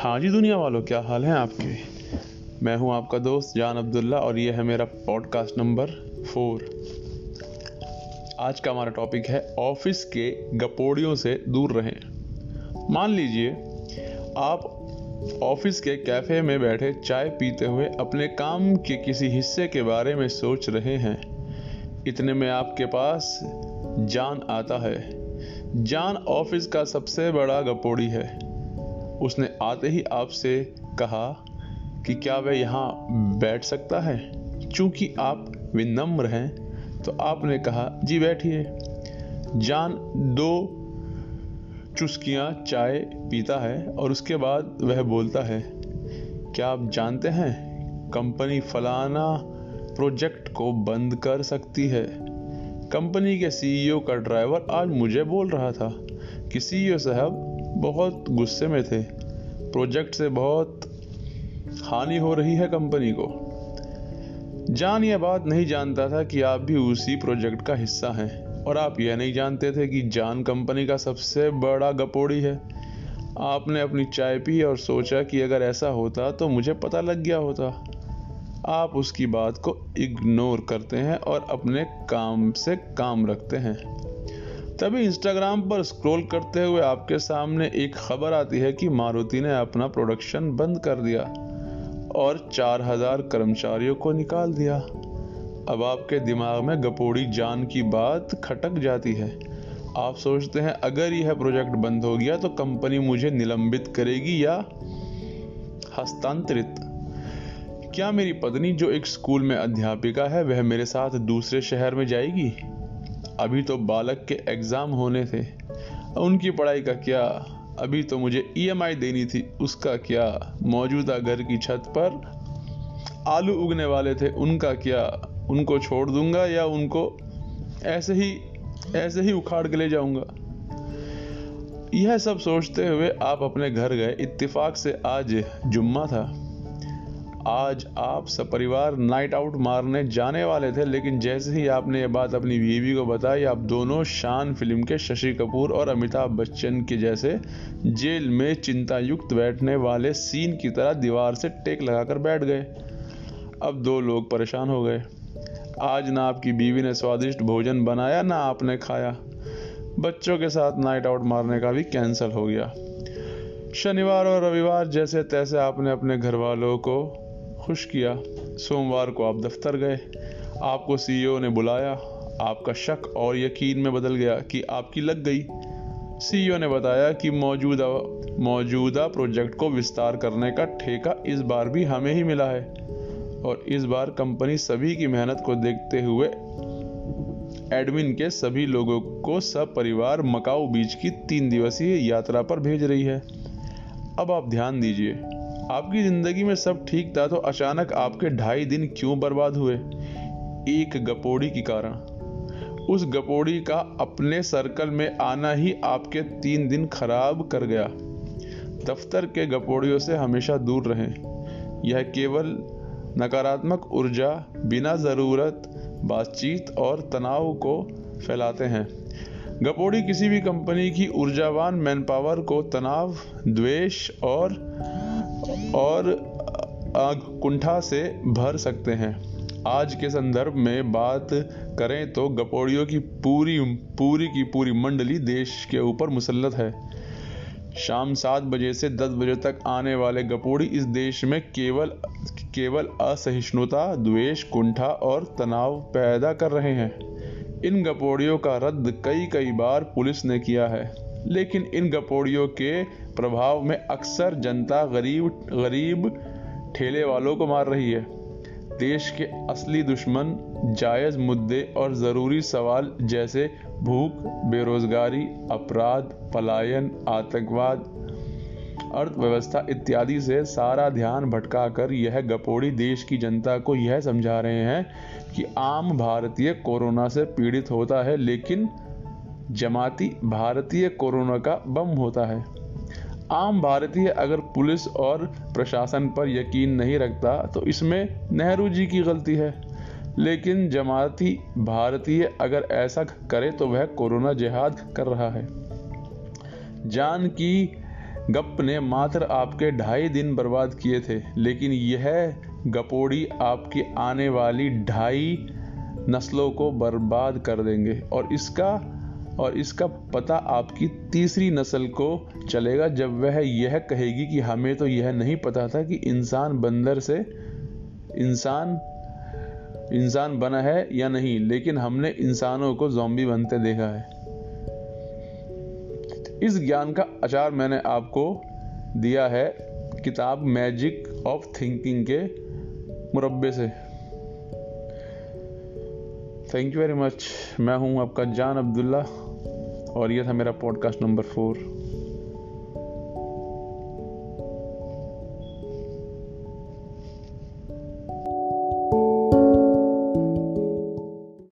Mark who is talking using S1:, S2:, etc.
S1: हाँ जी, दुनिया वालों, क्या हाल है आपके? मैं हूँ आपका दोस्त जान अब्दुल्ला और ये है मेरा पॉडकास्ट नंबर फोर आज का हमारा टॉपिक है ऑफ़िस के गपोड़ियों से दूर रहें। मान लीजिए, आप ऑफ़िस के कैफ़े में बैठे चाय पीते हुए अपने काम के किसी हिस्से के बारे में सोच रहे हैं। इतने में आपके पास जान आता है। जान ऑफ़िस का सबसे बड़ा गपोड़ी है। उसने आते ही आपसे कहा कि क्या वह यहाँ बैठ सकता है? चूँकि आप विनम्र हैं तो आपने कहा, जी, बैठिए। जान दो चुस्कियाँ चाय पीता है और उसके बाद वह बोलता है, क्या आप जानते हैं, कंपनी फलाना प्रोजेक्ट को बंद कर सकती है? कंपनी के सीईओ का ड्राइवर आज मुझे बोल रहा था कि सीईओ साहब बहुत गुस्से में थे। प्रोजेक्ट से बहुत हानि हो रही है कंपनी को। जान यह बात नहीं जानता था कि आप भी उसी प्रोजेक्ट का हिस्सा हैं और आप यह नहीं जानते थे कि जान कंपनी का सबसे बड़ा गपोड़ी है। आपने अपनी चाय पी और सोचा कि अगर ऐसा होता तो मुझे पता लग गया होता। आप उसकी बात को इग्नोर करते हैं और अपने काम से काम रखते हैं। तभी इंस्टाग्राम पर स्क्रॉल करते हुए आपके सामने एक खबर आती है कि मारुति ने अपना प्रोडक्शन बंद कर दिया और 4000 कर्मचारियों को निकाल दिया। अब आपके दिमाग में गपोड़ी जान की बात खटक जाती है। आप सोचते हैं, अगर यह प्रोजेक्ट बंद हो गया तो कंपनी मुझे निलंबित करेगी या हस्तांतरित? क्या मेरी पत्नी, जो एक स्कूल में अध्यापिका है, वह मेरे साथ दूसरे शहर में जाएगी? अभी तो बालक के एग्ज़ाम होने थे। उनकी पढ़ाई का क्या? अभी तो मुझे ईएमआई देनी थी। उसका क्या? मौजूदा घर की छत पर आलू उगने वाले थे। उनका क्या? उनको छोड़ दूँगा या उनको ऐसे ही ऐसे ही उखाड़ के ले जाऊँगा? यह सब सोचते हुए आप अपने घर गए। इत्तेफाक से आज जुम्मा था। आज आप सपरिवार नाइट आउट मारने जाने वाले थे, लेकिन जैसे ही आपने ये बात अपनी बीवी को बताई, आप दोनों शान फ़िल्म के शशि कपूर और अमिताभ बच्चन के जैसे जेल में चिंता युक्त बैठने वाले सीन की तरह दीवार से टेक लगाकर बैठ गए। अब दो लोग परेशान हो गए। आज ना आपकी बीवी ने स्वादिष्ट भोजन बनाया, ना आपने खाया। बच्चों के साथ नाइट आउट मारने का भी कैंसिल हो गया। शनिवार और रविवार जैसे तैसे आपने अपने घर वालों को खुश किया। सोमवार को आप दफ्तर गए। आपको सीईओ ने बुलाया। आपका शक और यकीन में बदल गया कि आपकी लग गई। सीईओ ने बताया कि मौजूदा मौजूदा प्रोजेक्ट को विस्तार करने का ठेका इस बार भी हमें ही मिला है। और इस बार कंपनी सभी की मेहनत को देखते हुए एडमिन के सभी लोगों को सब परिवार मकाऊ बीच की तीन दिवसीय यात्रा पर भेज रही है। अब आप ध्यान दीजिए। आपकी ज़िंदगी में सब ठीक था तो अचानक आपके ढाई दिन क्यों बर्बाद हुए? एक गपोड़ी के कारण। उस गपोड़ी का अपने सर्कल में आना ही आपके तीन दिन खराब कर गया। दफ्तर के गपोड़ियों से हमेशा दूर रहें। यह केवल नकारात्मक ऊर्जा, बिना ज़रूरत बातचीत और तनाव को फैलाते हैं। गपोड़ी किसी भी कंपनी की ऊर्जावान मैन पावर को तनाव, द्वेष और और कुंठा से भर सकते हैं। आज के संदर्भ में बात करें तो गपोड़ियों की पूरी पूरी की पूरी मंडली देश के ऊपर मुसलत है। शाम सात बजे से दस बजे तक आने वाले गपोड़ी इस देश में केवल केवल असहिष्णुता, द्वेष, कुंठा और तनाव पैदा कर रहे हैं। इन गपोड़ियों का रद्द कई कई बार पुलिस ने किया है। लेकिन इन गपोड़ियों के प्रभाव में अक्सर जनता गरीब गरीब ठेले वालों को मार रही है। देश के असली दुश्मन जायज़ मुद्दे और ज़रूरी सवाल जैसे भूख, बेरोजगारी, अपराध, पलायन, आतंकवाद, अर्थव्यवस्था इत्यादि से सारा ध्यान भटकाकर यह गपोड़ी देश की जनता को यह समझा रहे हैं कि आम भारतीय कोरोना से पीड़ित होता है, लेकिन जमाती भारतीय कोरोना का बम होता है। आम भारतीय अगर पुलिस और प्रशासन पर यकीन नहीं रखता तो इसमें नेहरू जी की गलती है। लेकिन जमाती भारतीय अगर ऐसा करे तो वह कोरोना जिहाद कर रहा है। जान की गप ने मात्र आपके ढाई दिन बर्बाद किए थे, लेकिन यह गपोड़ी आपकी आने वाली ढाई नस्लों को बर्बाद कर देंगे। और इसका और इसका पता आपकी तीसरी नस्ल को चलेगा। जब वह यह कहेगी कि हमें तो यह नहीं पता था कि इंसान बंदर से इंसान इंसान बना है या नहीं, लेकिन हमने इंसानों को जोम्बी बनते देखा है। इस ज्ञान का आचार मैंने आपको दिया है किताब मैजिक ऑफ़ थिंकिंग के मुरब्बे से। थैंक यू वेरी मच मैं हूँ आपका जान अब्दुल्ला। और ये था मेरा पॉडकास्ट नंबर फोर